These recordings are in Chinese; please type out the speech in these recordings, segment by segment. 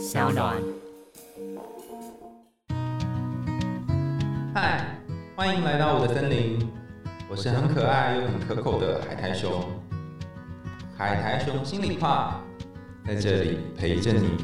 小暖。嗨，欢迎来到我的森林，我是很可爱又很可口的海苔熊。海苔熊心里话，在这里陪着你。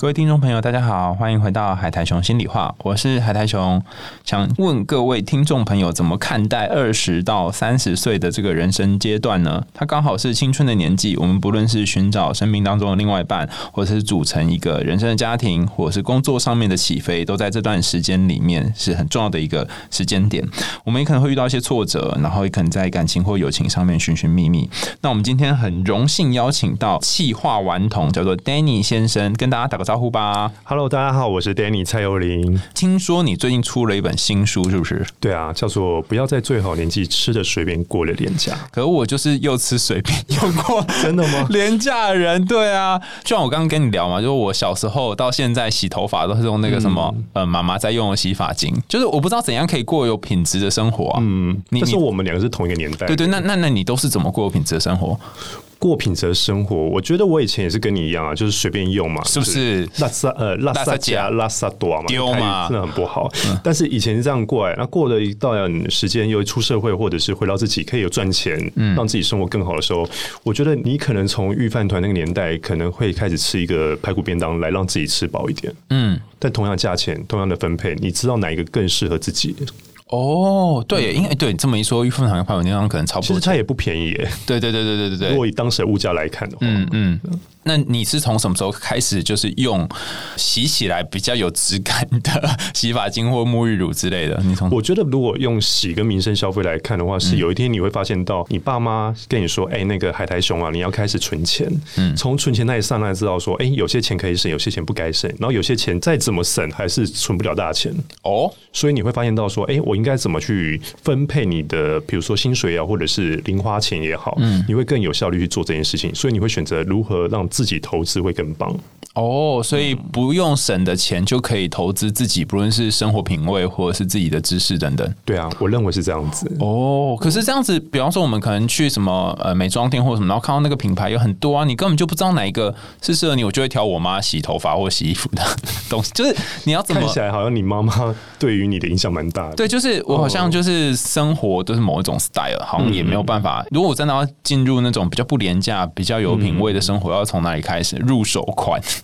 各位听众朋友，大家好，欢迎回到海苔熊心里话，我是海苔熊。想问各位听众朋友，怎么看待二十到三十岁的这个人生阶段呢？它刚好是青春的年纪，我们不论是寻找生命当中的另外一半，或者是组成一个人生的家庭，或者是工作上面的起飞，都在这段时间里面是很重要的一个时间点。我们也可能会遇到一些挫折，然后也可能在感情或友情上面寻寻觅觅。那我们今天很荣幸邀请到气化顽童，叫做 Danny 先生，跟大家打个。招呼吧，Hello，大家好，我是 Danny 蔡佑林。听说你最近出了一本新书，是不是？对啊，叫做《不要在最好年纪吃的随便过了廉价》。可我就是又吃随便又过，真的吗？廉价人，对啊。就像我刚刚跟你聊嘛，就是我小时候到现在洗头发都是用那个什么呃妈妈在用的洗发精，就是我不知道怎样可以过有品质的生活啊。嗯，但是我们两个是同一个年代。对对，那那那你都是怎么过有品质的生活？过品质的生活，我觉得我以前也是跟你一样啊，就是随便用嘛，是不是？拉萨呃，拉萨加拉萨多嘛，丢嘛，真的很不好。但是以前是这样过来，那过了一段时间，又出社会，或者是回到自己可以有赚钱，嗯让自己生活更好的时候，我觉得你可能从御饭团那个年代，可能会开始吃一个排骨便当，来让自己吃饱一点。嗯，但同样价钱，同样的分配，你知道哪一个更适合自己？哦，对，因为对这么一说，玉凤堂跟排骨便当可能差不多，其实它也不便宜。对对对对对对对，如果以当时的物价来看的话，嗯嗯。那你是从什么时候开始，就是用洗起来比较有质感的洗发精或沐浴乳之类的？你从我觉得，如果用洗跟民生消费来看的话，是有一天你会发现到，你爸妈跟你说：“哎，那个海苔熊啊，你要开始存钱。”嗯，从存钱那一刹那知道说：“哎，有些钱可以省，有些钱不该省。”然后有些钱再怎么省，还是存不了大钱哦。所以你会发现到说：“哎，我应该怎么去分配你的，比如说薪水啊，或者是零花钱也好，嗯，你会更有效率去做这件事情。所以你会选择如何让。自己投资会更棒。哦，所以不用省的钱就可以投资自己，不论是生活品味或者是自己的知识等等。对啊，我认为是这样子哦。可是这样子，比方说我们可能去什么呃美妆店或者什么，然后看到那个品牌有很多啊，你根本就不知道哪一个是适合你，我就会挑我妈洗头发或洗衣服的 东西。就是你要怎么看起来好像你妈妈对于你的影响蛮大的。对，就是我好像就是生活都是某一种 style，好像也没有办法。如果我真的要进入那种比较不廉价、比较有品味的生活，要从哪里开始入手款？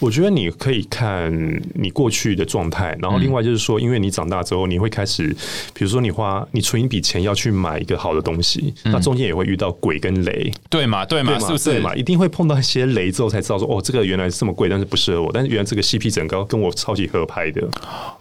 我觉得你可以看你过去的状态，然后另外就是说，因为你长大之后，你会开始，比如说你花你存一笔钱要去买一个好的东西，那中间也会遇到鬼跟雷，对嘛？对嘛？是不是嘛？一定会碰到一些雷之后才知道说，哦，这个原来是这么贵，但是不适合我，但是原来这个 CP 整高跟我超级合拍的。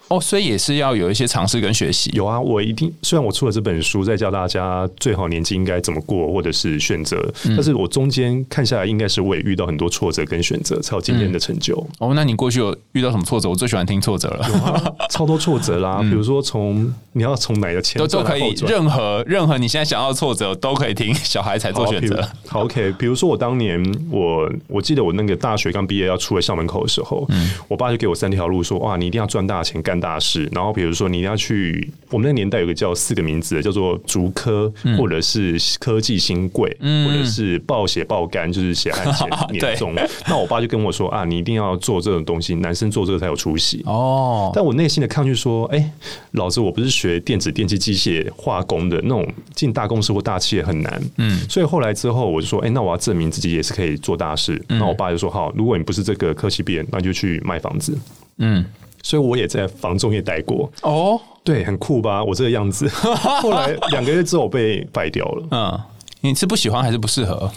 哦，所以也是要有一些尝试跟学习。有啊，我一定虽然我出了这本书，在教大家最好年纪应该怎么过，或者是选择，但是我中间看下来，应该是我也遇到很多挫折跟选择，才有今天的成就。哦，那你过去有遇到什么挫折？我最喜欢听挫折了，超多挫折啦。比如说从你要从哪个前都都可以，任何任何你现在想要的挫折都可以听。小孩才做选择。好，OK。比如说我当年我我记得我那个大学刚毕业要出来校门口的时候，我爸就给我三条路，说哇，你一定要赚大钱干。大事，然后比如说你一定要去，我们那个年代有个叫四个名字的，叫做竹科，或者是科技新贵，或者是报血报干，就是血汗钱 年终。那我爸就跟我说啊，你一定要做这种东西，男生做这个才有出息哦。但我内心的抗拒说，哎，老子我不是学电子、电器、机械、化工的那种，进大公司或大企业很难。嗯，所以后来之后我就说，哎，那我要证明自己也是可以做大事。那我爸就说，好，如果你不是这个科技毕业，那就去卖房子。嗯。所以我也在房中业待过哦，对，很酷吧？我这个样子，后来两个月之后被败掉了。嗯，你是不喜欢还是不适合？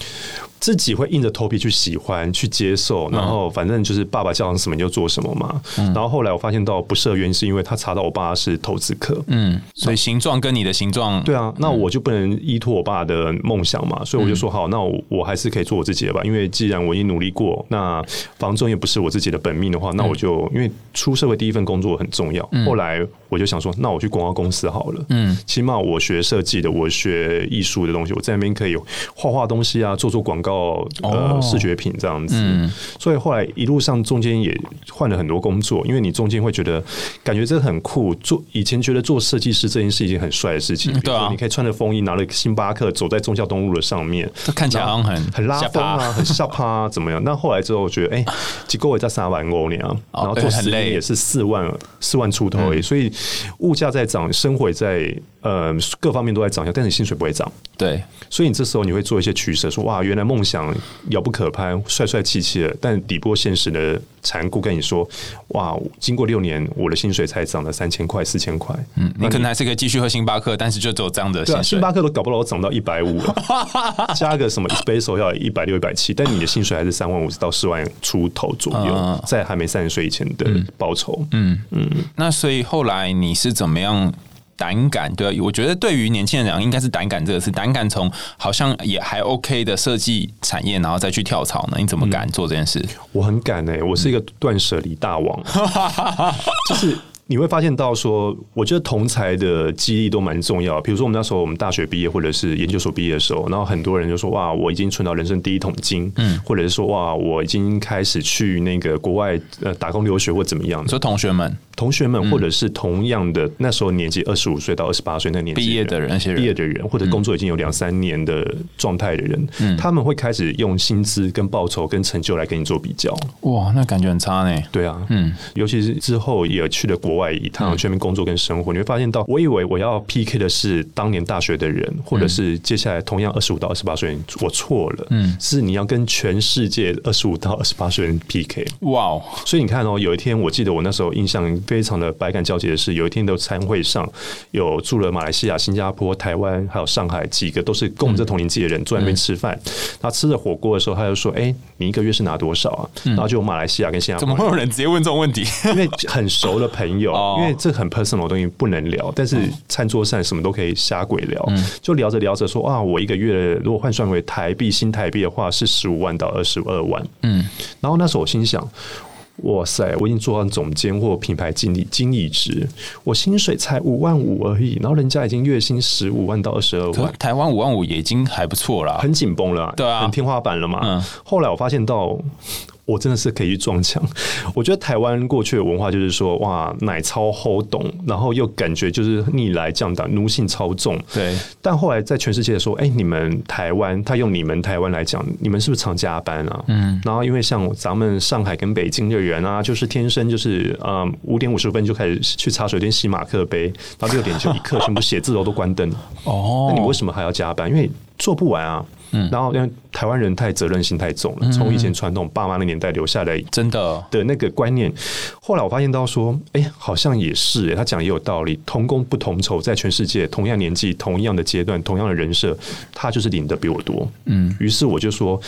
自己会硬着头皮去喜欢、去接受，然后反正就是爸爸叫什么你就做什么嘛。然后后来我发现到不适合原因是因为他查到我爸是投资客，嗯，所以形状跟你的形状，对啊，那我就不能依托我爸的梦想嘛，所以我就说好，那我我还是可以做我自己的吧。因为既然我已经努力过，那房仲也不是我自己的本命的话，那我就因为出社会第一份工作很重要。后来我就想说，那我去广告公司好了。嗯，起码我学设计的，我学艺术的东西，我在那边可以画画东西啊，做做广告呃视觉品这样子。所以后来一路上中间也换了很多工作，因为你中间会觉得感觉这很酷。做以前觉得做设计师这件事一件很帅的事情，对啊，你可以穿着风衣，拿了星巴克，走在忠孝东路的上面，看起来好像很很拉风啊，很下趴怎么样？那后来之后，我觉得哎，几个月在三万欧年啊，然后做十年也是四万四万出头诶，所以物价在涨，生活在呃各方面都在涨，但是薪水不会涨。对，所以你这时候你会做一些取舍，说哇，原来梦想遥不可攀，帅帅气气的，但抵不过现实的残酷，跟你说哇，经过六年，我的薪水才涨了三千块、四千块。嗯，你可能还是可以继续喝星巴克，但是就只有这样的薪水。星巴克都搞不我涨到一百五了，加个什么 espresso 要一百六、一百七，但你的薪水还是三万五到四万出头左右，在还没三十岁以前的报酬。嗯嗯，那所以后来你是怎么样？胆敢对，我觉得对于年轻人讲，应该是胆敢这个词。胆敢从好像也还 OK 的设计产业，然后再去跳槽呢？你怎么敢做这件事？我很敢哎，我是一个断舍离大王，就是。你会发现到说，我觉得同才的激励都蛮重要。比如说，我们那时候我们大学毕业或者是研究所毕业的时候，然后很多人就说：“哇，我已经存到人生第一桶金。”嗯，或者是说：“哇，我已经开始去那个国外呃打工留学或怎么样的。”说同学们，同学们，或者是同样的那时候年纪二十五岁到二十八岁那年毕业的人，那些毕业的人或者工作已经有两三年的状态的人，嗯他们会开始用薪资跟报酬跟成就来跟你做比较。哇，那感觉很差呢。对啊，嗯，尤其是之后也去了国外一趟，全面工作跟生活，你会发现到，我以为我要 PK 的是当年大学的人，或者是接下来同样二十五到二十八岁人，我错了。嗯，是你要跟全世界二十五到二十八岁人 PK。哇哦！所以你看哦，有一天我记得我那时候印象非常的百感交集的是，有一天的餐会上有住了马来西亚、新加坡、台湾还有上海几个都是跟我们这同龄纪的人坐在那边吃饭。他吃着火锅的时候，他就说：“哎，你一个月是拿多少啊？”然后就马来西亚跟新加坡，怎么会有人直接问这种问题？因为很熟的朋友，因为这很。personal 的东西不能聊，但是餐桌上什么都可以瞎鬼聊，就聊着聊着说啊，我一个月如果换算为台币新台币的话是十五万到二十二万，嗯，然后那时候我心想，哇塞，我已经做到总监或品牌经理经理职，我薪水才五万五而已，然后人家已经月薪十五万到二十二万，台湾五万五也已经还不错了，很紧绷了，对啊，很天花板了嘛。后来我发现到。我真的是可以去撞墙。我觉得台湾过去的文化就是说，哇，奶超厚懂，然后又感觉就是逆来降档，奴性超重。对。但后来在全世界说，哎，你们台湾，他用你们台湾来讲，你们是不是常加班啊？嗯。然后因为像咱们上海跟北京的人啊，就是天生就是嗯五点五十分就开始去茶水间洗马克杯，到六点就一刻全部写字楼都关灯。哦。那你为什么还要加班？因为做不完啊。嗯，然后因为台湾人太责任心太重了，从以前传统爸妈那年代留下来，真的的那个观念。后来我发现到说，哎，好像也是，哎，他讲也有道理。同工不同酬，在全世界同样年纪、同样的阶段、同样的人设，他就是领的比我多。嗯，于是我就说。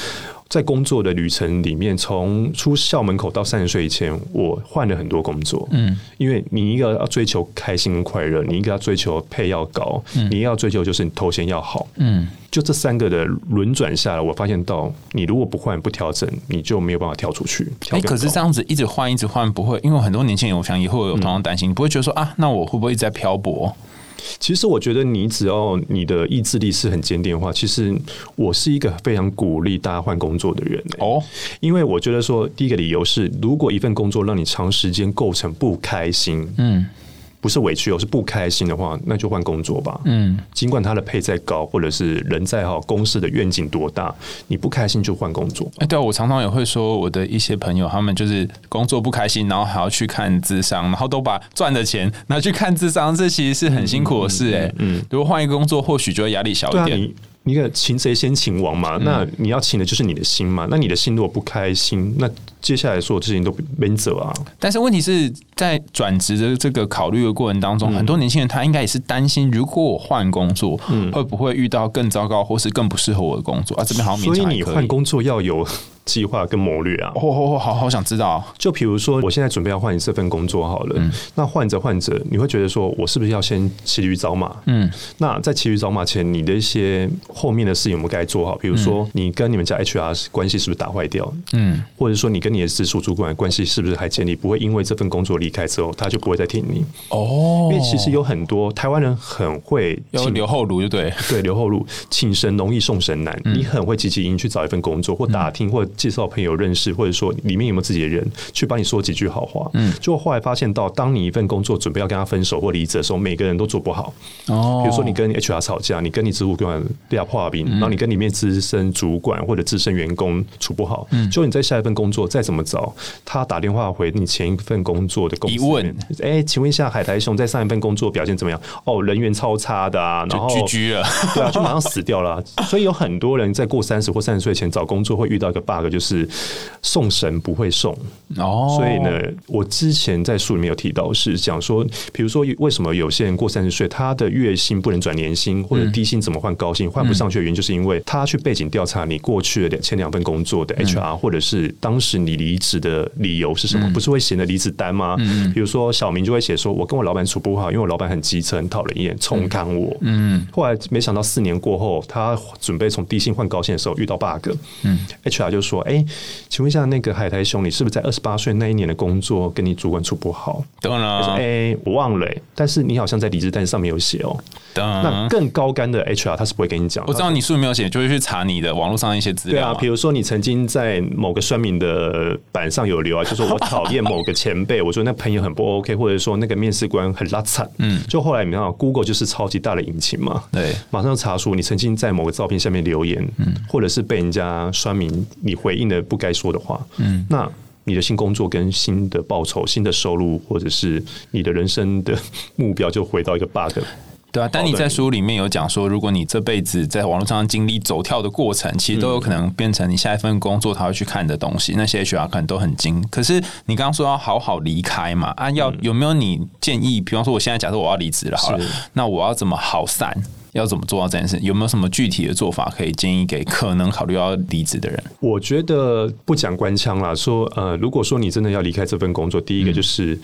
在工作的旅程里面，从出校门口到三十岁以前，我换了很多工作。嗯，因为你一个要追求开心跟快乐，你一个要追求配要高，你要追求就是你头衔要好。嗯，就这三个的轮转下来，我发现到你如果不换不调整，你就没有办法跳出去。哎，可是这样子一直换一直换，不会，因为很多年轻人，我想以后有同样担心，不会觉得说啊，那我会不会一直在漂泊？其实我觉得，你只要你的意志力是很坚定的话，其实我是一个非常鼓励大家换工作的人哦。因为我觉得说，第一个理由是，如果一份工作让你长时间构成不开心，嗯。不是委屈哦，是不开心的话，那就换工作吧。嗯，尽管他的配再高，或者是人再好，公司的愿景多大，你不开心就换工作。哎，对啊我常常也会说，我的一些朋友，他们就是工作不开心，然后还要去看智商，然后都把赚的钱拿去看智商，这其实是很辛苦的事。哎，嗯，如果换一个工作，或许就会压力小一点。你个擒贼先擒王嘛，那你要擒的就是你的心嘛。那你的心如果不开心，那接下来所有事情都没辙啊。但是问题是在转职的这个考虑的过程当中，很多年轻人他应该也是担心，如果我换工作，会不会遇到更糟糕或是更不适合我的工作啊？这边好像所以你换工作要有计划跟谋略啊。哦哦，好好想知道。就比如说，我现在准备要换这份工作好了，那换着换着，你会觉得说我是不是要先骑驴找马？嗯，那在骑驴找马前，你的一些后面的事情有没有该做好？比如说，你跟你们家 HR 关系是不是打坏掉？嗯，或者说你跟你的直属主管关系是不是还建立？不会因为这份工作离开之后，他就不会再听你哦。因为其实有很多台湾人很会要留后路，就对对留后路，请神容易送神难。你很会积极营去找一份工作，或打听，或介绍朋友认识，或者说里面有没有自己的人去帮你说几句好话。嗯，就后来发现到，当你一份工作准备要跟他分手或离职的时候，每个人都做不好。哦，比如说你跟 HR 吵架，你跟你职务主管要破冰，然后你跟里面资深主管或者资深员工处不好。嗯，就你在下一份工作再怎么找，他打电话回你前一份工作的疑问，哎，请问一下海苔兄在上一份工作表现怎么样？哦，人缘超差的啊，然后居居了，对啊，就马上死掉了。所以有很多人在过三十或三十岁前找工作会遇到一个 bug，就是送神不会送哦。所以呢，我之前在书里面有提到，是讲说，比如说为什么有些人过三十岁，他的月薪不能转年薪，或者低薪怎么换高薪，换不上去的原因，就是因为他去背景调查你过去的两前两份工作的 HR，或者是当时你离职的理由是什么？不是会写的离职单吗？比如说小明就会写说，我跟我老板处不好，因为我老板很机车，很讨人厌，冲砍我。嗯，后来没想到四年过后，他准备从低薪换高薪的时候遇到 bug。嗯，HR 就说：“哎，请问一下，那个海苔兄，你是不是在二十八岁那一年的工作跟你主管处不好？”当然，哎，我忘了，但是你好像在离职单上面有写哦。那更高干的 HR 他是不会跟你讲。我知道你书里没有写，就会去查你的网络上一些资料。对啊，比如说你曾经在某个酸民的板上有留啊，就说我讨厌某个前辈，我说那朋友很不 OK，或者说那个面试官很拉惨。嗯，就后来你知道，Google 就是超级大的引擎嘛。对，马上查出你曾经在某个照片下面留言，嗯，或者是被人家酸民你回应的不该说的话，嗯，那你的新工作跟新的报酬、新的收入，或者是你的人生的目标，就回到一个 bug。对啊，但你在书里面有讲说，如果你这辈子在网络上经历走跳的过程，其实都有可能变成你下一份工作他会去看的东西。那些 HR 可能都很精，可是你刚刚说要好好离开嘛？啊，要有没有你建议？比方说，我现在假设我要离职了，好了，那我要怎么好散？要怎么做到这件事？有没有什么具体的做法可以建议给可能考虑要离职的人？我觉得不讲官腔啦，说呃，如果说你真的要离开这份工作，第一个就是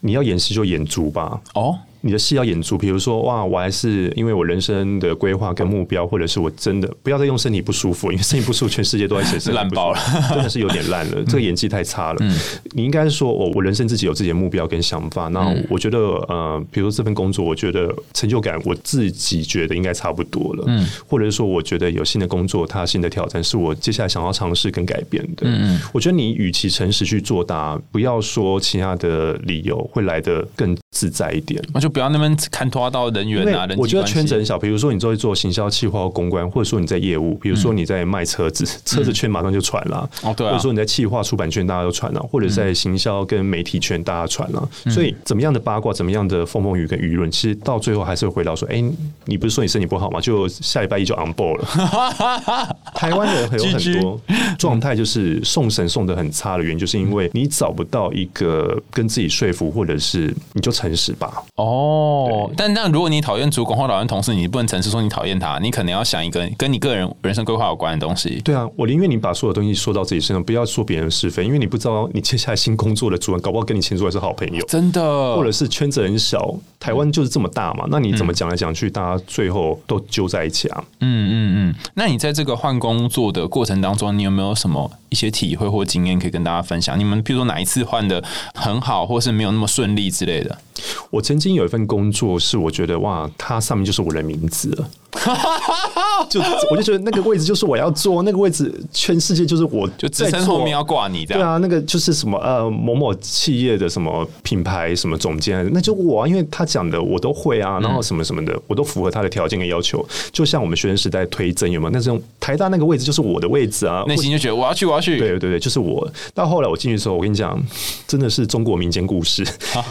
你要演戏就演足吧。哦。你的戏要演足，比如说哇，我还是因为我人生的规划跟目标，或者是我真的不要再用身体不舒服，因为身体不舒服，全世界都在写 烂爆了，真的是有点烂了。这个演技太差了。你应该是说我我人生自己有自己的目标跟想法。那我觉得呃，比如说这份工作，我觉得成就感我自己觉得应该差不多了。嗯，或者是说我觉得有新的工作，它新的挑战是我接下来想要尝试跟改变的。嗯嗯，我觉得你与其诚实去作答，不要说其他的理由，会来的更自在一点。那就。不要那么看拖到人员啊，我觉得圈子很小。比如说，你做做行销、企划、公关，或者说你在业务，比如说你在卖车子，车子圈马上就传了。哦，对。或者说你在企划、出版圈，大家都传了；或者在行销跟媒体圈，大家传了。所以，怎么样的八卦，怎么样的风风雨跟舆论，其实到最后还是会回到说：哎，你不是说你身体不好吗？就下礼拜一就 on board 了。台湾人有很多 状态，就是送神送的很差的原因，就是因为你找不到一个跟自己说服，或者是你就诚实吧。哦。哦，但那如果你讨厌主管或讨厌同事，你不能诚实说你讨厌他，你可能要想一个跟你个人人生规划有关的东西。对啊，我宁愿你把所有东西说到自己身上，不要说别人是非，因为你不知道你接下来新工作的主管搞不好跟你前主管是好朋友，真的，或者是圈子很小，台湾就是这么大嘛，那你怎么讲来讲去，大家最后都揪在一起啊？嗯嗯嗯。那你在这个换工作的过程当中，你有没有有什么一些体会或经验可以跟大家分享？你们譬如说哪一次换的很好，或是没有那么顺利之类的？我曾经有一份工作，是我觉得哇，它上面就是我的名字了。就我就觉得那个位置就是我要坐那个位置，全世界就是我就在后面要挂你的。对啊，那个就是什么呃某某企业的什么品牌什么总监，那就我，因为他讲的我都会啊，然后什么什么的我都符合他的条件跟要求。就像我们学生时代推甄有没有？那种台大那个位置就是我的位置啊，内心就觉得我要去，我要去。对对对，就是我。到后来我进去的时候，我跟你讲，真的是中国民间故事。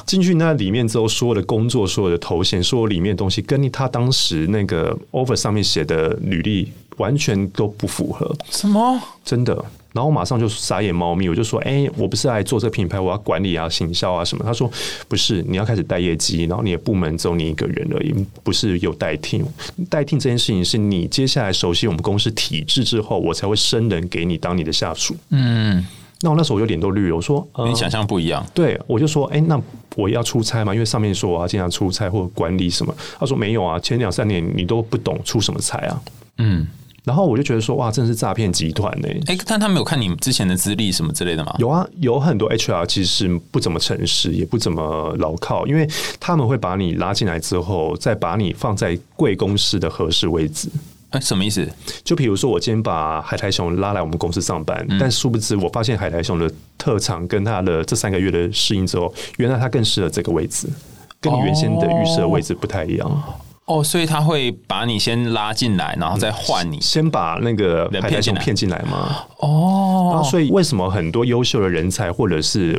进去那里面之后，所有的工作、所有的头衔、所有里面的东西，跟他当时那个。Offer 上面写的履历完全都不符合，什么？真的。然后我马上就傻眼猫咪，我就说：“哎、我不是来做这个品牌，我要管理啊、行销啊什么。”他说：“不是，你要开始带业绩，然后你的部门只有你一个人而已，不是有代替。代替这件事情是你接下来熟悉我们公司体制之后，我才会升人给你当你的下属。”嗯，那我那时候我就脸都绿了，我说：“呃跟你想象不一样。对，我就说，哎、那我要出差嘛？因为上面说我要经常出差或者管理什么。他说没有啊，前两三年你都不懂出什么差啊。嗯，然后我就觉得说，哇，真的是诈骗集团呢、哎、但他没有看你之前的资历什么之类的吗？有啊，有很多 HR 其实不怎么诚实，也不怎么牢靠，因为他们会把你拉进来之后，再把你放在贵公司的合适位置。哎、什么意思？就比如说，我今天把海苔熊拉来我们公司上班，但殊不知我发现海苔熊的特长跟他的这三个月的适应之后，原来他更适合这个位置，跟你原先的预设位置不太一样。哦，所以他会把你先拉进来，然后再换你。先把那个人骗进来熊骗进来嘛。然哦后，所以为什么很多优秀的人才，或者是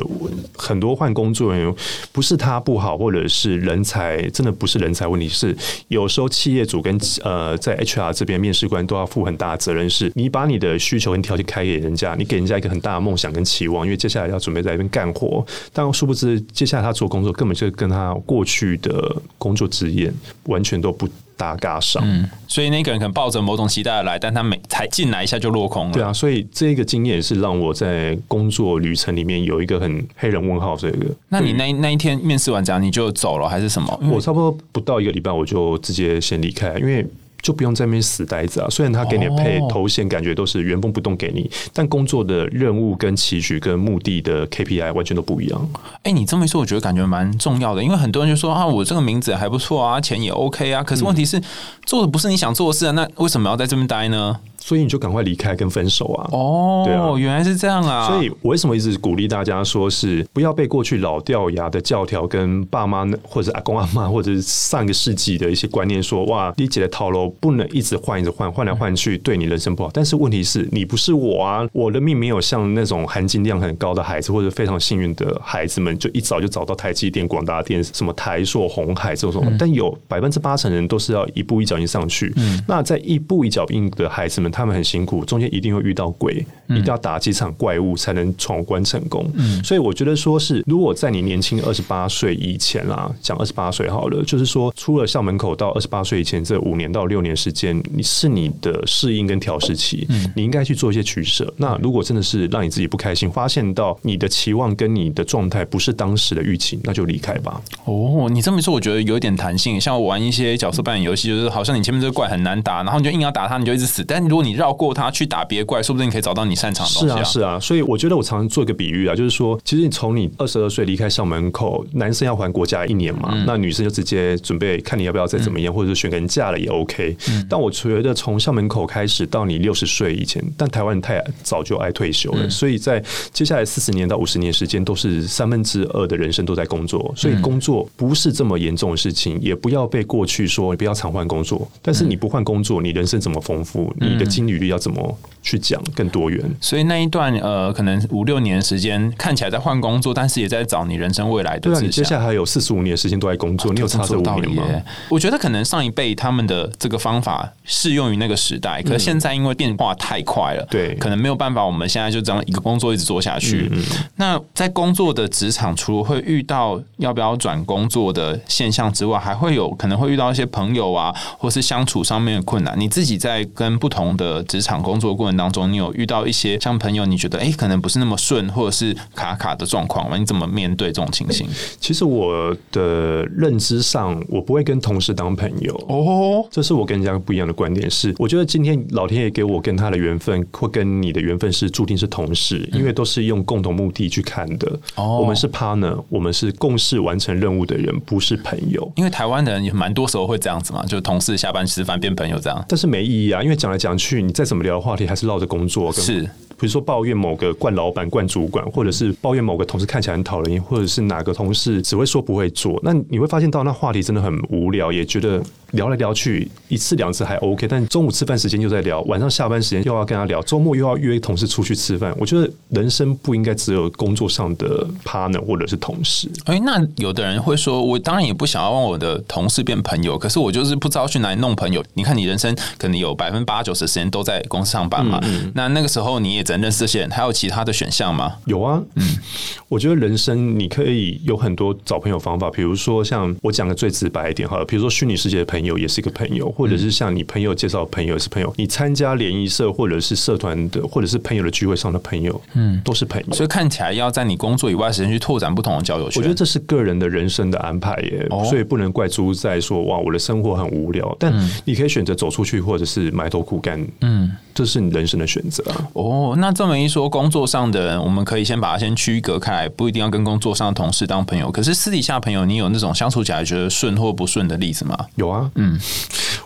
很多换工作人员，不是他不好，或者是人才真的不是人才问题，是有时候企业主跟呃在 HR 这边面试官都要负很大的责任，是你把你的需求跟条件开给人家，你给人家一个很大的梦想跟期望，因为接下来要准备在那边干活，但殊不知接下来他做工作根本就跟他过去的工作职业完全都不搭嘎上。嗯，所以那个人可能抱着某种期待来，但他每才进来一下就落空了。对啊，所以这个经验是让我在工作旅程里面有一个很黑人问号。这个，那你那那一天面试完这样你就走了还是什么？我差不多不到一个礼拜我就直接先离开，因为。就不用在那边死呆着啊！虽然他给你的配哦头衔感觉都是原封不动给你，但工作的任务跟期许跟目的的 KPI 完全都不一样。哎、你这么一说，我觉得感觉蛮重要的，因为很多人就说啊，我这个名字还不错啊，钱也 OK 啊，可是问题是、做的不是你想做的事啊，那为什么要在这边待呢？所以你就赶快离开跟分手啊！哦，对啊原来是这样啊，所以我为什么一直鼓励大家说是不要被过去老掉牙的教条跟爸妈或者阿公阿妈或者是上个世纪的一些观念说哇，理解的套路不能一直换一直换，换来换去对你人生不好。但是问题是你不是我啊，我的命没有像那种含金量很高的孩子或者非常幸运的孩子们，就一早就找到台积电、广达电、什么台硕、红海这种，但有百分之八成人都是要一步一脚印上去。嗯那在一步一脚印的孩子们，他们很辛苦，中间一定会遇到鬼，一定要打几场怪物才能闯关成功。嗯所以我觉得说是，如果在你年轻二十八岁以前啦，讲二十八岁好了，就是说出了校门口到二十八岁以前这五年到六年时间，你是你的适应跟调试期，你应该去做一些取舍。那如果真的是让你自己不开心，发现到你的期望跟你的状态不是当时的预期，那就离开吧。哦，你这么一说，我觉得有一点弹性。像我玩一些角色扮演游戏，就是好像你前面这个怪很难打，然后你就硬要打它，你就一直死。但如果你绕过它去打别怪，说不定你可以找到你擅长的东西是啊，是啊，所以我觉得我常常做一个比喻啊，就是说，其实你从你二十二岁离开校门口，男生要还国家一年嘛，那女生就直接准备看你要不要再怎么样，或者是选个人嫁了也 OK。但我觉得从校门口开始到你六十岁以前，但台湾人太早就爱退休了，所以在接下来四十年到五十年时间，都是三分之二的人生都在工作，所以工作不是这么严重的事情，也不要被过去说你不要常换工作，但是你不换工作，你人生怎么丰富？你的经历率要怎么去讲更多元？所以那一段呃，可能五六年的时间，看起来在换工作，但是也在找你人生未来的对啊，志向。你接下来还有四十五年的时间都在工作，你有差这五有道理年吗？我觉得可能上一辈他们的这个方法适用于那个时代，可是现在因为变化太快了，对可能没有办法。我们现在就这样一个工作一直做下去。那在工作的职场，除了会遇到要不要转工作的现象之外，还会有可能会遇到一些朋友啊，或是相处上面的困难。你自己在跟不同的职场工作过程当中，你有遇到一些像朋友，你觉得哎、诶可能不是那么顺，或者是卡卡的状况吗？你怎么面对这种情形？其实我的认知上，我不会跟同事当朋友。哦，这是我跟人家不一样的观点是，我觉得今天老天爷给我跟他的缘分，或跟你的缘分是注定是同事，因为都是用共同目的去看的。哦我们是 partner，我们是共事完成任务的人，不是朋友。因为台湾人也蛮多时候会这样子嘛，就同事下班吃饭变朋友这样。但是没意义啊，因为讲来讲去，去你再怎么聊话题，还是绕着工作跟是，比如说抱怨某个惯老板、惯主管，或者是抱怨某个同事看起来很讨人厌，或者是哪个同事只会说不会做，那你会发现到那话题真的很无聊，也觉得聊来聊去一次两次还 OK，但中午吃饭时间又在聊，晚上下班时间又要跟他聊，周末又要约同事出去吃饭。我觉得人生不应该只有工作上的 partner 或者是同事。哎、那有的人会说，我当然也不想要让我的同事变朋友，可是我就是不知道去哪里弄朋友。你看，你人生可能有百分之八九十的时间都在公司上班嘛，那那个时候你也只能认识这些人，还有其他的选项吗？有啊，嗯，我觉得人生你可以有很多找朋友方法，比如说像我讲的最直白一点哈，比如说虚拟世界的朋友也是一个朋友，或者是像你朋友介绍朋友也是朋友，你参加联谊社或者是社团的，或者是朋友的聚会上的朋友，嗯，都是朋友。所以看起来要在你工作以外时间去拓展不同的交友圈。我觉得这是个人的人生的安排耶，所以不能怪猪在说哇，我的生活很无聊。但你可以选择走出去，或者是埋头苦干，嗯，这是你人生的选择。哦，那这么一说，工作上的人，我们可以先把它先区隔开来，不一定要跟工作上的同事当朋友。可是私底下朋友，你有那种相处起来觉得顺或不顺的例子吗？有啊，嗯，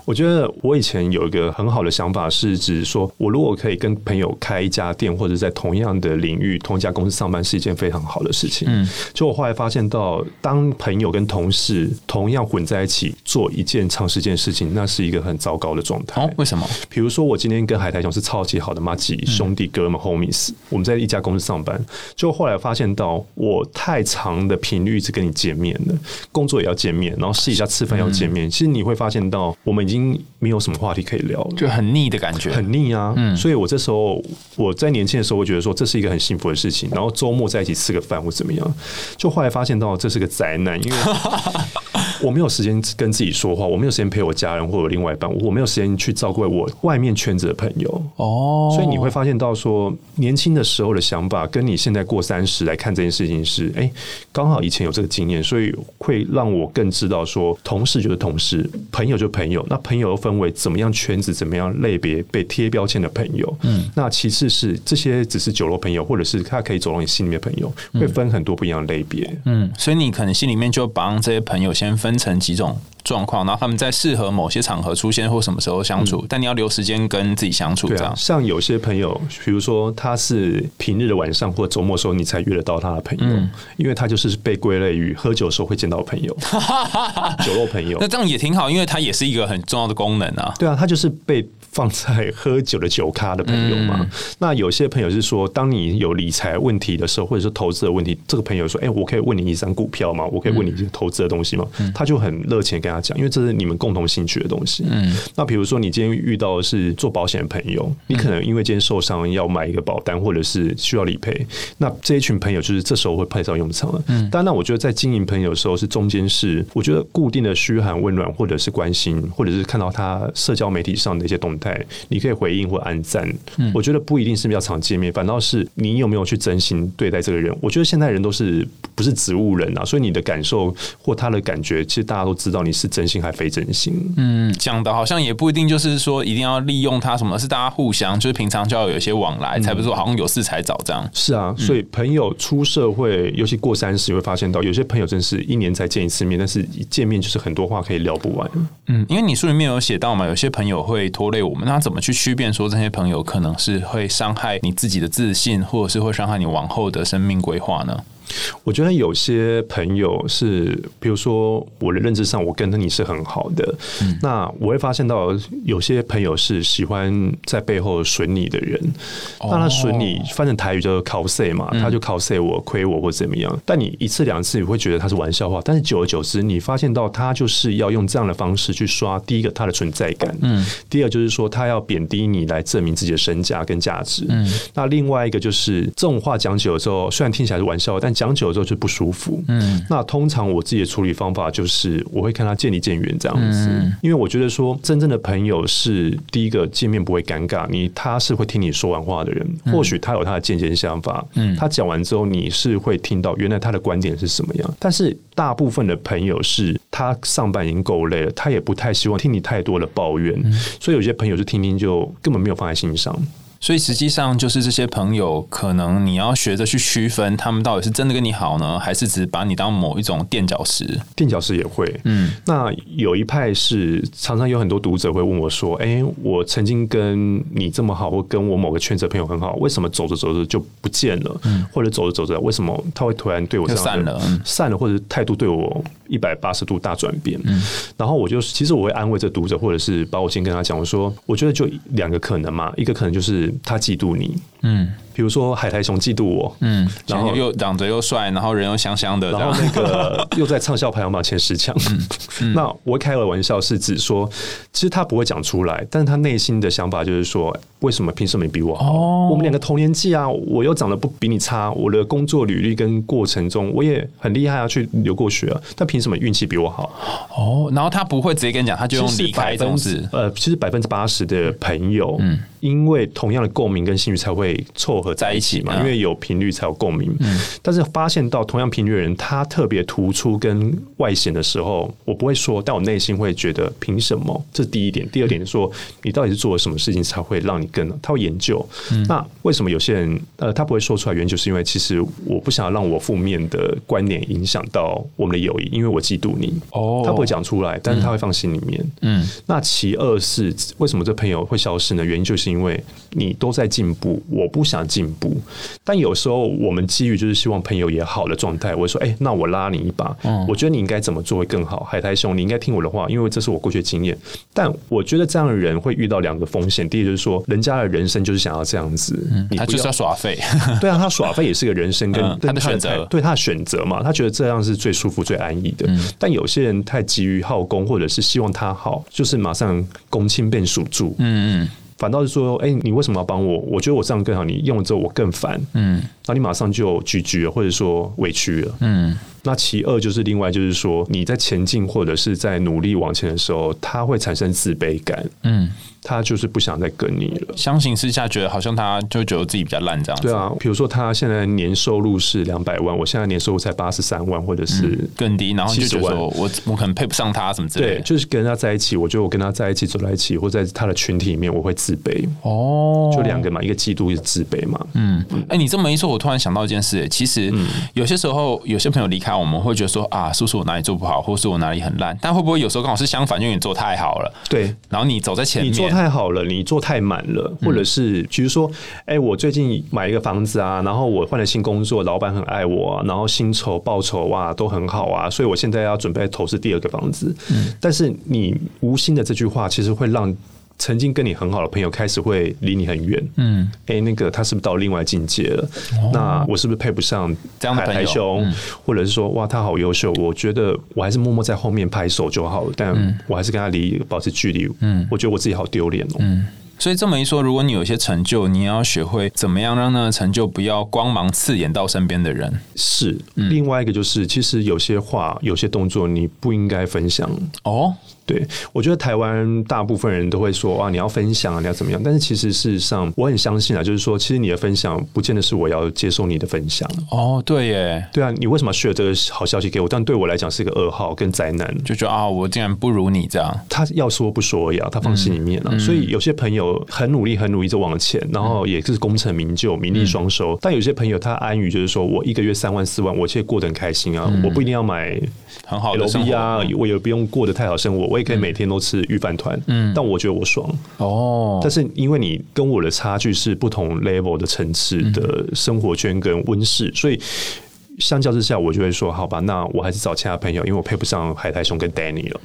我觉得我以前有一个很好的想法，是指说我如果可以跟朋友开一家店，或者在同样的领域、同一家公司上班，是一件非常好的事情。嗯，就我后来发现到，当朋友跟同事同样混在一起做一件长时间事情，那是一个很糟糕的状态。哦，为什么？比如说我今天跟海苔熊是超级好的妈吉兄弟哥们 homies，我们在一家公司上班，就后来发现到我太长的频率是跟你见面的，工作也要见面，然后试一下吃饭要见面，其实你会发现到我们已经没有什么话题可以聊了，就很腻的感觉，很腻啊。嗯，所以我这时候我在年轻的时候我觉得说这是一个很幸福的事情，然后周末在一起吃个饭或怎么样，就后来发现到这是个灾难，因为我没有时间跟自己说话，我没有时间陪我家人或者另外一半，我没有时间去照顾我外面圈子的朋友。哦，所以你会发现到说年轻的时候的想法，跟你现在过三十来看这件事情是，哎，刚好以前有这个经验，所以会让我更知道说，同事就是同事，朋友就朋友。那朋友又分为怎么样圈子、怎么样类别被贴标签的朋友。嗯，那其次是这些只是酒肉朋友，或者是他可以走到你心里面的朋友，会分很多不一样的类别。嗯，所以你可能心里面就把这些朋友先分成几种。状况，然后他们在适合某些场合出现或什么时候相处，但你要留时间跟自己相处。这样，像有些朋友，比如说他是平日的晚上或周末时候你才约得到他的朋友，因为他就是被归类于喝酒的时候会见到朋友，酒肉朋友。那这样也挺好，因为它也是一个很重要的功能啊。对啊，他就是被放在喝酒的酒咖的朋友嘛。那有些朋友是说，当你有理财问题的时候，或者是投资的问题，这个朋友说：“哎，我可以问你一张股票吗？我可以问你一些投资的东西吗？”他就很热情跟他讲，因为这是你们共同兴趣的东西。嗯，那比如说你今天遇到的是做保险的朋友，你可能因为今天受伤要买一个保单，或者是需要理赔，那这一群朋友就是这时候会派上用场了。嗯，但那我觉得在经营朋友的时候，是中间是我觉得固定的嘘寒问暖，或者是关心，或者是看到他社交媒体上的一些动态，你可以回应或按赞。嗯，我觉得不一定是要常见面，反倒是你有没有去真心对待这个人。我觉得现在人都是不是植物人啊，所以你的感受或他的感觉，其实大家都知道你是真心还非真心。嗯，讲的好像也不一定就是说一定要利用他什么，是大家互相就是平常就要有一些往来，才不是说好像有事才找这样。是啊，所以朋友出社会，尤其过三十，会发现到有些朋友真是一年才见一次面，但是一见面就是很多话可以聊不完。嗯，因为你书里面有写到嘛，有些朋友会拖累我们，那怎么去区辨说这些朋友可能是会伤害你自己的自信，或者是会伤害你往后的生命规划呢？我觉得有些朋友是，比如说我的认知上，我跟你是很好的，那我会发现到有些朋友是喜欢在背后损你的人，那他损你，翻成台语叫做 cos 嘛，他就 cos 我亏我或怎么样，但你一次两次你会觉得他是玩笑话，但是久而久之，你发现到他就是要用这样的方式去刷第一个他的存在感，嗯，第二就是说他要贬低你来证明自己的身价跟价值，嗯，那另外一个就是这种话讲久了之后，虽然听起来是玩笑，但讲久了之后就不舒服。嗯，那通常我自己的处理方法就是，我会看他渐离渐远这样子，因为我觉得说真正的朋友是第一个见面不会尴尬，你他是会听你说完话的人，或许他有他的见解想法，嗯，他讲完之后你是会听到原来他的观点是什么样。但是大部分的朋友是他上班已经够累了，他也不太希望听你太多的抱怨，所以有些朋友就听听就根本没有放在心上。所以实际上就是这些朋友，可能你要学着去区分，他们到底是真的跟你好呢，还是只把你当某一种垫脚石？垫脚石也会。嗯，那有一派是常常有很多读者会问我说：“哎，我曾经跟你这么好，或跟我某个圈子朋友很好，为什么走着走着就不见了？嗯或者走着走着，为什么他会突然对我散了？散了，或者态度对我一百八十度大转变？”嗯，然后我就其实我会安慰这读者，或者是把我先跟他讲，我说：“我觉得就两个可能嘛，一个可能就是。”他嫉妒你，嗯，比如说海苔熊嫉妒我，嗯，然后又长得又帅，然后人又香香的，然后那个又在畅销排行榜前十强，那我开了玩笑是指说，其实他不会讲出来，但是他内心的想法就是说，为什么？凭什么你比我好？我们两个同年纪啊，我又长得不比你差，我的工作履历跟过程中我也很厉害啊，去留过学啊，但凭什么运气比我好？哦，然后他不会直接跟你讲，他就用离开这种事。呃，其实百分之八十的朋友，嗯，因为同样的共鸣跟兴趣才会凑合在一起嘛，因为有频率才有共鸣。嗯，但是发现到同样频率的人，他特别突出跟外显的时候，我不会说，但我内心会觉得凭什么？这是第一点。第二点是说，你到底是做了什么事情才会让你更？他会研究。那为什么有些人呃，他不会说出来？原因就是因为其实我不想要让我负面的观念影响到我们的友谊，因为我嫉妒你。哦他不会讲出来，但是他会放心里面。嗯，那其二是为什么这朋友会消失呢？原因就是因为你都在进步，我不想进步。但有时候我们基于就是希望朋友也好的状态，我会说，哎、那我拉你一把，我觉得你应该怎么做会更好。海苔兄，你应该听我的话，因为这是我过去的经验。但我觉得这样的人会遇到两个风险，第一就是说，人家的人生就是想要这样子，你他就是要耍废。对啊，他耍废也是个人生跟 他的选择对他的选择嘛，他觉得这样是最舒服、最安逸的。但有些人太急于好功，或者是希望他好，就是马上公亲变属住。嗯嗯反倒是说，哎、你为什么要帮我？我觉得我这样更好，你用了之后我更烦，嗯然后你马上就拒绝了，或者说委屈了。嗯，那其二就是另外就是说，你在前进或者是在努力往前的时候，他会产生自卑感，嗯，他就是不想再跟你了。相形之下，觉得好像他就觉得自己比较烂这样子。对啊，比如说他现在年收入是两百万，我现在年收入才八十三万，或者是、更低，然后你就觉得说我我可能配不上他什么之类的对，就是跟他在一起，我觉得我跟他在一起走在一起，或在他的群体里面，我会自卑。哦就两个嘛，一个嫉妒，一个自卑嘛。嗯，哎、你这么一说，我突然想到一件事、其实嗯有些时候，有些朋友离开我们，会觉得说啊，是不是我哪里做不好，或是我哪里很烂？但会不会有时候刚好是相反，因为你做太好了，对，然后你走在前面，你做太好了，你做太满了，或者是比如说，哎、我最近买一个房子啊，然后我换了新工作，老板很爱我、啊，然后薪酬报酬哇都很好啊，所以我现在要准备投资第二个房子。但是你无心的这句话，其实会让。曾经跟你很好的朋友开始会离你很远，嗯，哎、那个他是不是到另外境界了？那我是不是配不上海这样的朋友苔兄？或者是说，哇，他好优秀，我觉得我还是默默在后面拍手就好了，但我还是跟他离保持距离。嗯，我觉得我自己好丢脸哦。嗯所以这么一说，如果你有一些成就，你也要学会怎么样让那个成就不要光芒刺眼到身边的人。是，另外一个就是，其实有些话、有些动作你不应该分享。哦，对我觉得台湾大部分人都会说啊，你要分享啊，你要怎么样？但是其实事实上，我很相信啊，就是说，其实你的分享不见得是我要接受你的分享。哦，对耶，对啊，你为什么要 share 这个好消息给我？但对我来讲是一个噩耗跟灾难。就觉得啊，我竟然不如你这样。他要说不说呀，他放心里面啊。所以有些朋友很努力，很努力就往前，然后也是功成名就、名利双收。但有些朋友他安于就是说我一个月三万四万，我其实过得很开心啊，我不一定要买很好的生 LV 活啊，我也不用过得太好生活，我也可以每天都吃御饭团。嗯，但我觉得我爽。哦，但是因为你跟我的差距是不同 level 的层次的生活圈跟温室，所以。相较之下，我就会说，好吧，那我还是找其他朋友，因为我配不上海苔熊跟 Danny 了。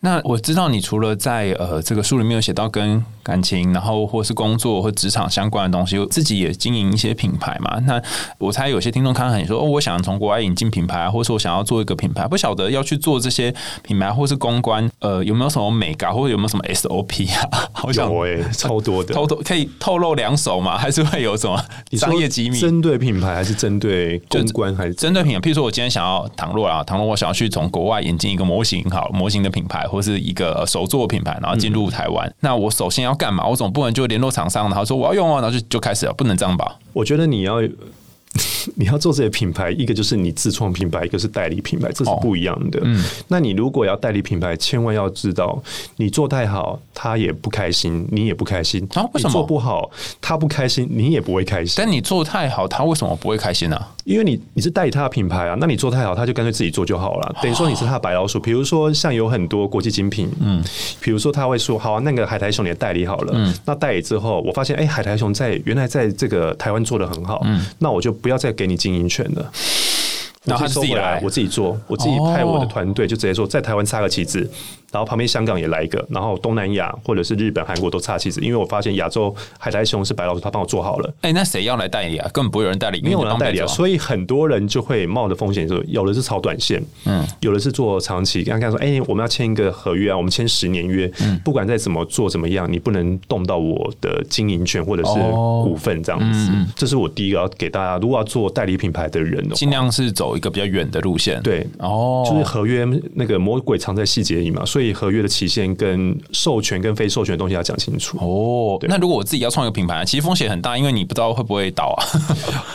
那我知道你除了在呃这个书里面有写到跟感情，然后或是工作或职场相关的东西，自己也经营一些品牌嘛。那我猜有些听众看看你说哦，我想从国外引进品牌啊，或者说我想要做一个品牌，不晓得要去做这些品牌或是公关，呃，有没有什么美感，或者有没有什么 SOP 啊？好想有诶、超多的。偷偷可以透露两手吗？还是会有什么商业机密？针对品牌还是针对公关还是针对品牌，譬如说我今天想要，倘若啊，倘若我想要去从国外引进一个模型，好模型的品牌，或是一个呃手作品牌，然后进入台湾，那我首先要干嘛？我总不能就联络厂商，然后说我要用哦，然后就就开始了，不能这样吧？我觉得你要你要做这些品牌，一个就是你自创品牌，一个是代理品牌，这是不一样的。嗯，那你如果要代理品牌，千万要知道，你做太好，他也不开心，你也不开心。啊为什么做不好，他不开心，你也不会开心。但你做太好，他为什么不会开心呢、因为你你是代理他的品牌啊，那你做太好，他就干脆自己做就好了。等于说你是他的白老鼠。比如说像有很多国际精品，嗯，比如说他会说，好啊，那个海苔熊你的代理好了，嗯，那代理之后，我发现哎、海苔熊在原来在这个台湾做的很好，嗯，那我就不要再给你经营权的。然后他我自己收回来我自己做，我自己派我的团队就直接说，在台湾插个旗子，然然后旁边香港也来一个，然后东南亚或者是日本、韩国都插旗子，因为我发现亚洲海苔熊是白老鼠他帮我做好了，哎、那谁要来代理啊？根本不会有人代理，没有人代理啊，所以很多人就会冒着风险说，有的是炒短线，嗯，有的是做长期，刚刚说，哎、我们要签一个合约啊，我们签十年约，嗯。不管再怎么做怎么样，你不能动到我的经营权或者是哦。股份这样子，这是我第一个要给大家，如果要做代理品牌的人的话尽量是走一个比较远的路线。，对，哦，就是合约那个魔鬼藏在细节里嘛，所以合约的期限跟授权跟非授权的东西要讲清楚。哦，那如果我自己要创一个品牌，其实风险很大，因为你不知道会不会倒啊。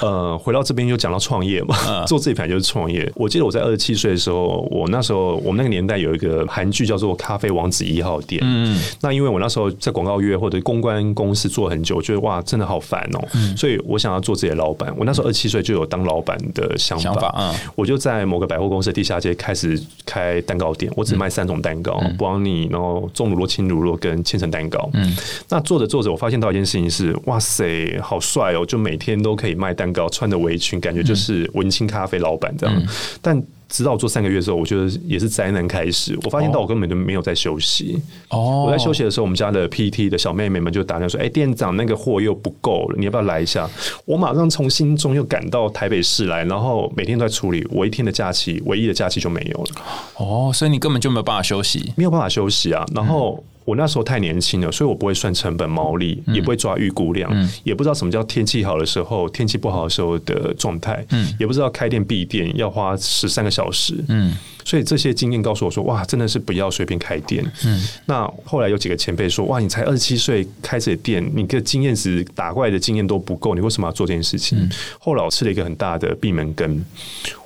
呃，回到这边又讲到创业嘛，做自己品牌就是创业。我记得我在二十七岁的时候，我那时候我们那个年代有一个韩剧叫做《咖啡王子一号店》，嗯，那因为我那时候在广告业或者公关公司做很久，我觉得哇，真的好烦哦、所以我想要做自己的老板。我那时候二十七岁就有当老板的想法，想法嗯。我就在某个百货公司的地下街开始开蛋糕店，我只卖三种蛋糕，布朗尼，然后重乳酪、轻乳酪跟千层蛋糕。嗯，那做着做着，我发现到一件事情是，哇塞，好帅哦！就每天都可以卖蛋糕，穿的围裙，感觉就是文青咖啡老板这样。但直到我做三个月之后，我觉得也是灾难开始。我发现到我根本就没有在休息。哦我在休息的时候，我们家的 PT 的小妹妹们就打电话说：“哎、店长，那个货又不够了，你要不要来一下？”我马上从新中又赶到台北市来，然后每天都在处理。我一天的假期，唯一的假期就没有了，哦，所以你根本就没有办法休息。没有办法休息啊。然后我那时候太年轻了，所以我不会算成本毛利，也不会抓预估量，也不知道什么叫天气好的时候、天气不好的时候的状态，也不知道开店闭店要花十三个小时，嗯，所以这些经验告诉我说，哇，真的是不要随便开店。嗯，那后来有几个前辈说，哇，你才二十七岁开这店，你的经验值打怪的经验都不够，你为什么要做这件事情？后来我吃了一个很大的闭门羹，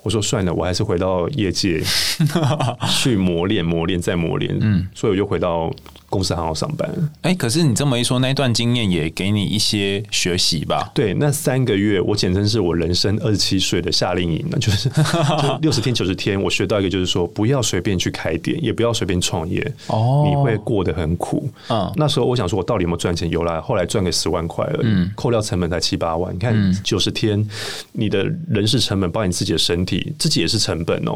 我说算了，我还是回到业界 去磨练、磨练再磨练。嗯，所以我就回到公司好好上班。哎、可是你这么一说，那一段经验也给你一些学习吧？对，那三个月我简称是我人生二十七岁的夏令营那，就是 就六十天、九十天，我学到一个就是说，不要随便去开店，也不要随便创业，哦你会过得很苦。嗯那时候我想说，我到底有没有赚钱？有啦，后来赚个十万块而已，扣掉成本才七八万。你看九十天，你的人事成本，包括你自己的身体，自己也是成本哦，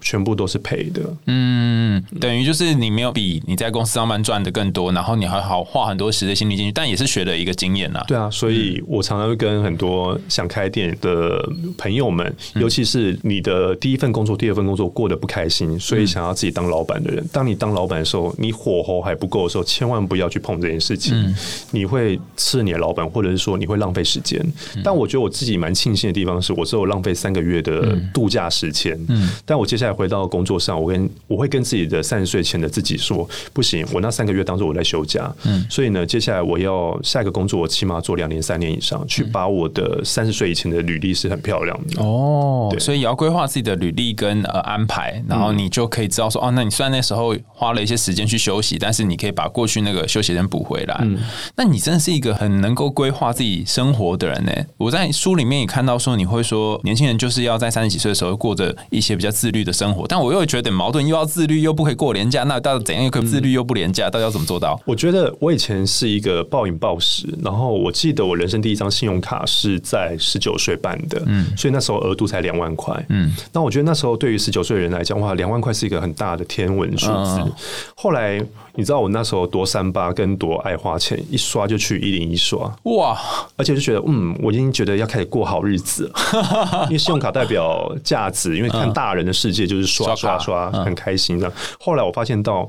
全部都是赔的。嗯，等于就是你没有比你在公司上班赚的更多，然后你还好花很多时间心力进去，但也是学了一个经验啦。对啊，所以我常常会跟很多想开店的朋友们，尤其是你的第一份工作、第二份工作过得不开心，所以想要自己当老板的人，当你当老板的时候，你火候还不够的时候，千万不要去碰这件事情，你会吃你的老板，或者是说你会浪费时间。但我觉得我自己蛮庆幸的地方是，我只有浪费三个月的度假时间，嗯。但我接下来回到工作上，我跟我会跟自己的三十岁前的自己说，不行，我那三个月当做我在休假，嗯所以呢，接下来我要下一个工作，我起码做两年、三年以上，去把我的三十岁以前的履历是很漂亮的。哦，对所以也要规划自己的履历跟呃安排，然后你就可以知道说，哦，那你虽然那时候花了一些时间去休息，但是你可以把过去那个休息时间补回来。嗯那你真的是一个很能够规划自己生活的人呢。我在书里面也看到说，你会说年轻人就是要在三十几岁的时候过着一些比较自律的生活，但我又觉得矛盾，又要自律又不可以过廉价，那到底怎样又可以自律又不廉价？到底要怎么做到？我觉得我以前是一个暴饮暴食，然后我记得我人生第一张信用卡是在十九岁办的，嗯，所以那时候额度才两万块，嗯，那我觉得那时候对于十九岁的人来讲，哇，两万块是一个很大的天文数字。嗯。后来你知道我那时候多三八跟多爱花钱，一刷就去一零一刷，哇，而且就觉得嗯，我已经觉得要开始过好日子了，因为信用卡代表价值，因为看大人的世界就是刷刷卡刷刷，很开心这样。后来我发现到。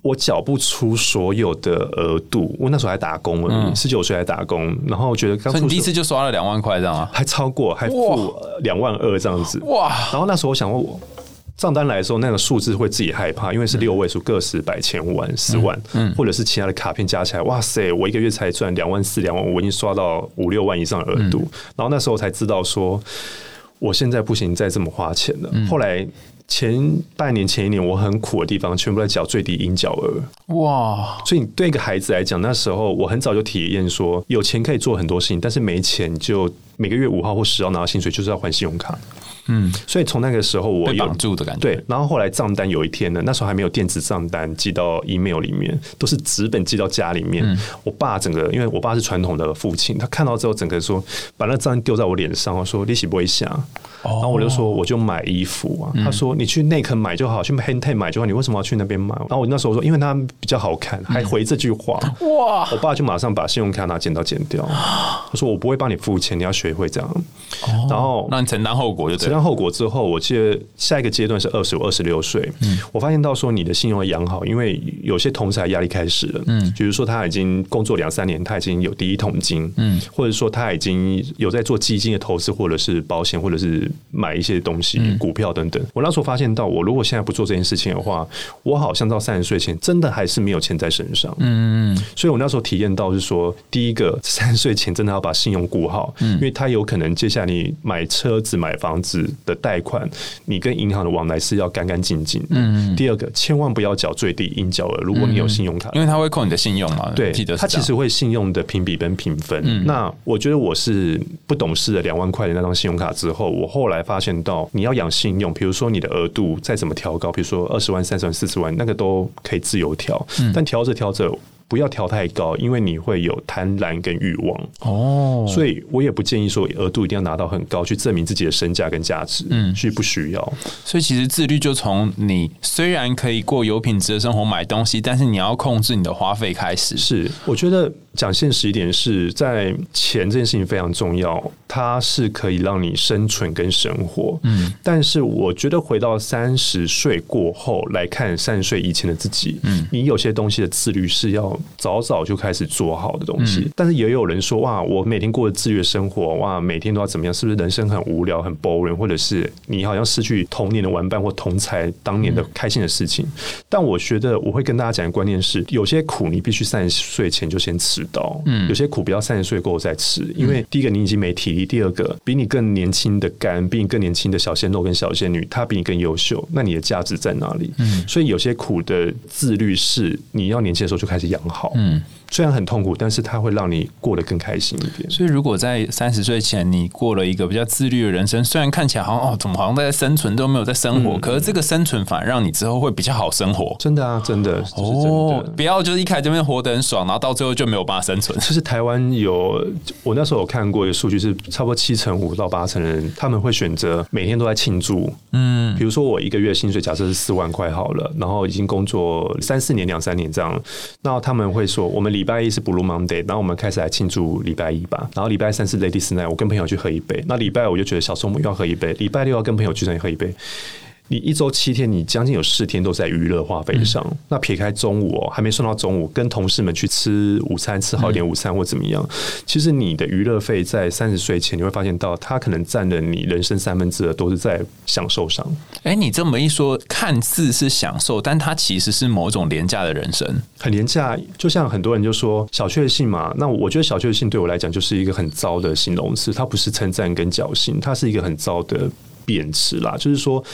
我缴不出所有的额度，我那时候还打工而已，十九岁还打工，然后觉得刚出所以你第一次就刷了两万块，这样啊？还超过，还付两万二这样子。哇，然后那时候我想我账单来的时候，那个数字会自己害怕，因为是六位数，个十、百、千万、十万，嗯或者是其他的卡片加起来，哇塞，我一个月才赚两万四、两万五，我已经刷到五六万以上的额度。然后那时候才知道说，我现在不行再这么花钱了。后来。前半年、前一年，我很苦的地方，全部在缴最低应缴额。哇，所以，对一个孩子来讲，那时候我很早就体验说，有钱可以做很多事情，但是没钱就每个月五号或十号拿到薪水，就是要还信用卡。嗯，所以从那个时候我绑住的感觉。对，然后后来账单有一天呢，那时候还没有电子账单寄到 email 里面，都是纸本寄到家里面。我爸整个，因为我爸是传统的父亲，他看到之后，整个说把那账单丢在我脸上，我说利息不会下。然后我就说我就买衣服啊，他说你去内肯买就好，去 Hente 买就好，你为什么要去那边买？然后我那时候说，因为它比较好看，还回这句话。哇！我爸就马上把信用卡拿剪刀剪掉，他说我不会帮你付钱，你要学会这样。然后让你承担后果就。承担后果之后，我记得下一个阶段是二十五、二十六岁。嗯我发现到说你的信用要养好，因为有些同事还压力开始了。嗯，比如说他已经工作两三年，他已经有第一桶金。嗯，或者说他已经有在做基金的投资，或者是保险，或者是买一些东西、股票等等。我那时候发现到，我如果现在不做这件事情的话，我好像到三十岁前真的还是没有钱在身上。嗯嗯。所以我那时候体验到是说，第一个 三十岁前真的要把信用顾好，因为他有可能接下来你买车子、买房子的贷款，你跟银行的往来是要干干净净。嗯。第二个，千万不要缴最低应缴额，如果你有信用卡，因为它会扣你的信用嘛。对，记得它其实会信用的评比跟评分。那我觉得我是不懂事的，两万块的那张信用卡之后，我后来发现到你要养信用，比如说你的额度再怎么调高，比如说二十万、三十万、四十万，那个都可以自由调，但调着调着。不要调太高，因为你会有贪婪跟欲望哦。所以我也不建议说额度一定要拿到很高，去证明自己的身价跟价值。嗯，是不需要。所以其实自律就从你虽然可以过有品质的生活买东西，但是你要控制你的花费开始。是，我觉得讲现实一点，是在钱这件事情非常重要，它是可以让你生存跟生活。嗯，但是我觉得回到三十岁过后来看三十岁以前的自己，嗯，你有些东西的自律是要。早早就开始做好的东西，但是也有人说哇，我每天过的自律生活，哇，每天都要怎么样？是不是人生很无聊、很 boring，或者是你好像失去童年的玩伴或同才当年的开心的事情？但我觉得我会跟大家讲的观念是，有些苦你必须三十岁前就先吃到，嗯，有些苦不要三十岁过后再吃，因为第一个你已经没体力，第二个比你更年轻的肝，比你更年轻的小鲜肉跟小仙女，他比你更优秀，那你的价值在哪里？嗯，所以有些苦的自律是你要年轻的时候就开始养。好，嗯。虽然很痛苦，但是它会让你过得更开心一点。所以，如果在三十岁前你过了一个比较自律的人生，虽然看起来好像哦，怎么好像在生存都没有在生活，可是这个生存反而让你之后会比较好生活。真的啊，真的哦，不要就是一开始这边活得很爽，然后到最后就没有办法生存。其实台湾有，我那时候有看过一个数据，是差不多七成五到八成人他们会选择每天都在庆祝。嗯，比如说我一个月薪水假设是四万块好了，然后已经工作三四年、两三年这样，那他们会说我们礼拜一是 Blue Monday，然后我们开始来庆祝礼拜一吧。然后礼拜三是 Ladies Night，我跟朋友去喝一杯。那礼拜二我就觉得小周末又要喝一杯，礼拜六要跟朋友聚餐喝一杯。你一周七天，你将近有四天都在娱乐花费上。那撇开中午哦，还没算到中午，跟同事们去吃午餐，吃好一点午餐或怎么样。其实你的娱乐费在三十岁前，你会发现到它可能占了你人生三分之二，都是在享受上。哎，你这么一说，看似是享受，但它其实是某种廉价的人生，很廉价。就像很多人就说小确幸嘛，那我觉得小确幸对我来讲就是一个很糟的形容词，它不是称赞跟侥幸，它是一个很糟的贬词啦，就是说。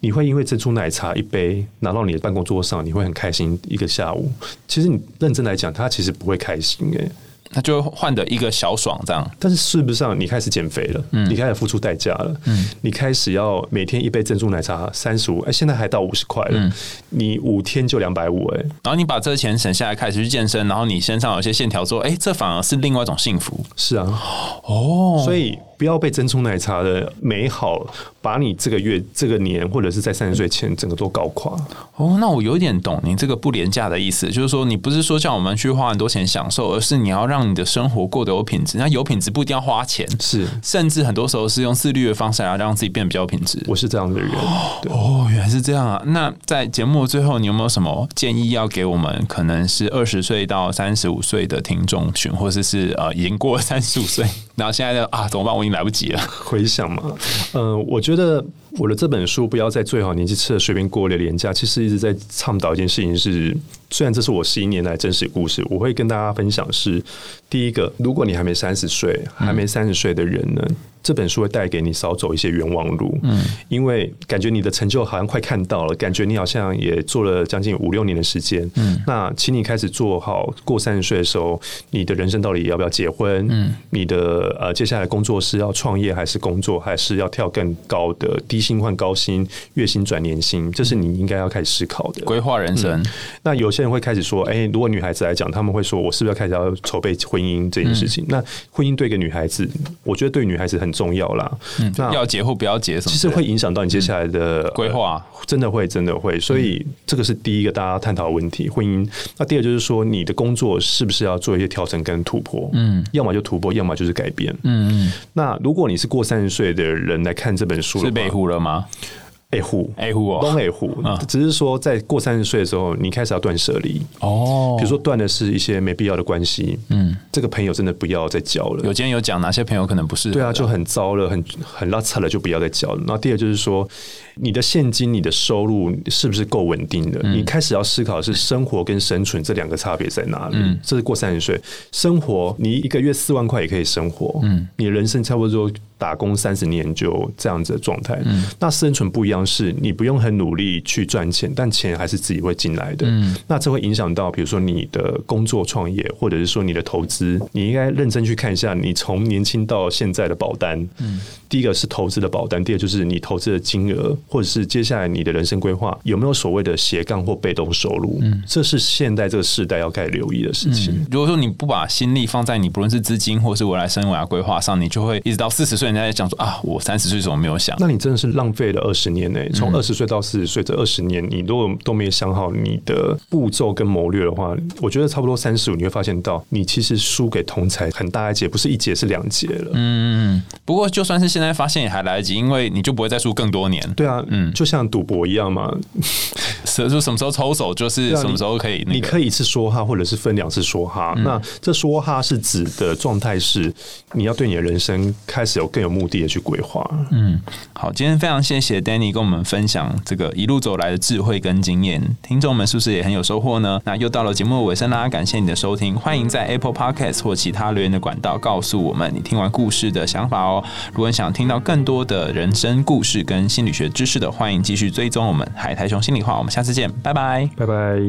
你会因为珍珠奶茶一杯拿到你的办公桌上，你会很开心一个下午。其实你认真来讲，他其实不会开心诶。他就换的一个小爽这样，但是事实上你开始减肥了，嗯，你开始付出代价了，嗯，你开始要每天一杯珍珠奶茶三十五，哎，现在还到五十块了，你五天就两百五，哎，然后你把这钱省下来开始去健身，然后你身上有些线条之后，哎，这反而是另外一种幸福，是啊，哦，所以不要被珍珠奶茶的美好把你这个月、这个年或者是在三十岁前整个都搞垮。哦，那我有点懂您这个不廉价的意思，就是说你不是说叫我们去花很多钱享受，而是你要让让你的生活过得有品质，那有品质不一定要花钱，是，甚至很多时候是用自律的方式来让自己变得比较品质。我是这样的人，哦，原来是这样啊。那在节目最后，你有没有什么建议要给我们？可能是二十岁到三十五岁的听众群，或者是呃已经过了三十五岁，然后现在啊怎么办？我已经来不及了。回想嘛，嗯，我觉得我的这本书不要在最好年纪吃的随便过了廉价，其实一直在倡导一件事情是，虽然这是我十一年来真实故事，我会跟大家分享是第一个，如果你还没三十岁，还没三十岁的人呢。这本书会带给你少走一些冤枉路，嗯，因为感觉你的成就好像快看到了，感觉你好像也做了将近五六年的时间，嗯，那请你开始做好过三十岁的时候，你的人生到底要不要结婚？嗯，你的呃接下来工作是要创业还是工作，还是要跳更高的低薪换高薪，月薪转年薪？这是你应该要开始思考的规划人生。那有些人会开始说，哎，如果女孩子来讲，他们会说我是不是要开始要筹备婚姻这件事情？那婚姻对一个女孩子，我觉得对女孩子很。重要啦，那要结或不要结，其实会影响到你接下来的规划，真的会，真的会。所以这个是第一个大家探讨的问题。婚姻，那第二就是说，你的工作是不是要做一些调整跟突破？嗯，要么就突破，要么就是改变。嗯嗯。那如果你是过三十岁的人来看这本书，是被护了吗？A 户，A 户哦，东 A 户，只是说在过三十岁的时候，你开始要断舍离哦。比如说断的是一些没必要的关系，嗯，这个朋友真的不要再交了。有今天有讲哪些朋友可能不是？对啊，就很糟了，很很拉扯了，就不要再交了。那第二就是说。你的现金、你的收入是不是够稳定的？你开始要思考的是生活跟生存这两个差别在哪里？这是过三十岁，生活你一个月四万块也可以生活，嗯，你人生差不多打工三十年就这样子的状态。嗯，那生存不一样，是你不用很努力去赚钱，但钱还是自己会进来的。嗯，那这会影响到，比如说你的工作、创业，或者是说你的投资，你应该认真去看一下你从年轻到现在的保单。嗯，第一个是投资的保单，第二就是你投资的金额。或者是接下来你的人生规划有没有所谓的斜杠或被动收入？嗯，这是现在这个时代要该留意的事情。如果说你不把心力放在你不论是资金或是未来生涯规划上，你就会一直到四十岁，人家在讲说啊，我三十岁怎么没有想？那你真的是浪费了二十年呢？从二十岁到四十岁这二十年，你如果都没有想好你的步骤跟谋略的话，我觉得差不多三十五，你会发现到你其实输给同才很大一截，不是一截是两截了。嗯，不过就算是现在发现也还来得及，因为你就不会再输更多年。对啊。嗯，就像赌博一样嘛，是说什么时候抽手就是什么时候可以，你可以一次说哈，或者是分两次说哈。那这说哈是指的状态是，你要对你的人生开始有更有目的的去规划。嗯，好，今天非常谢谢 Danny 跟我们分享这个一路走来的智慧跟经验，听众们是不是也很有收获呢？那又到了节目的尾声啦，感谢你的收听，欢迎在 Apple Podcast 或其他留言的管道告诉我们你听完故事的想法哦。如果你想听到更多的人生故事跟心理学知识，的，欢迎继续追踪我们海苔熊心里话，我们下次见，拜拜，拜拜。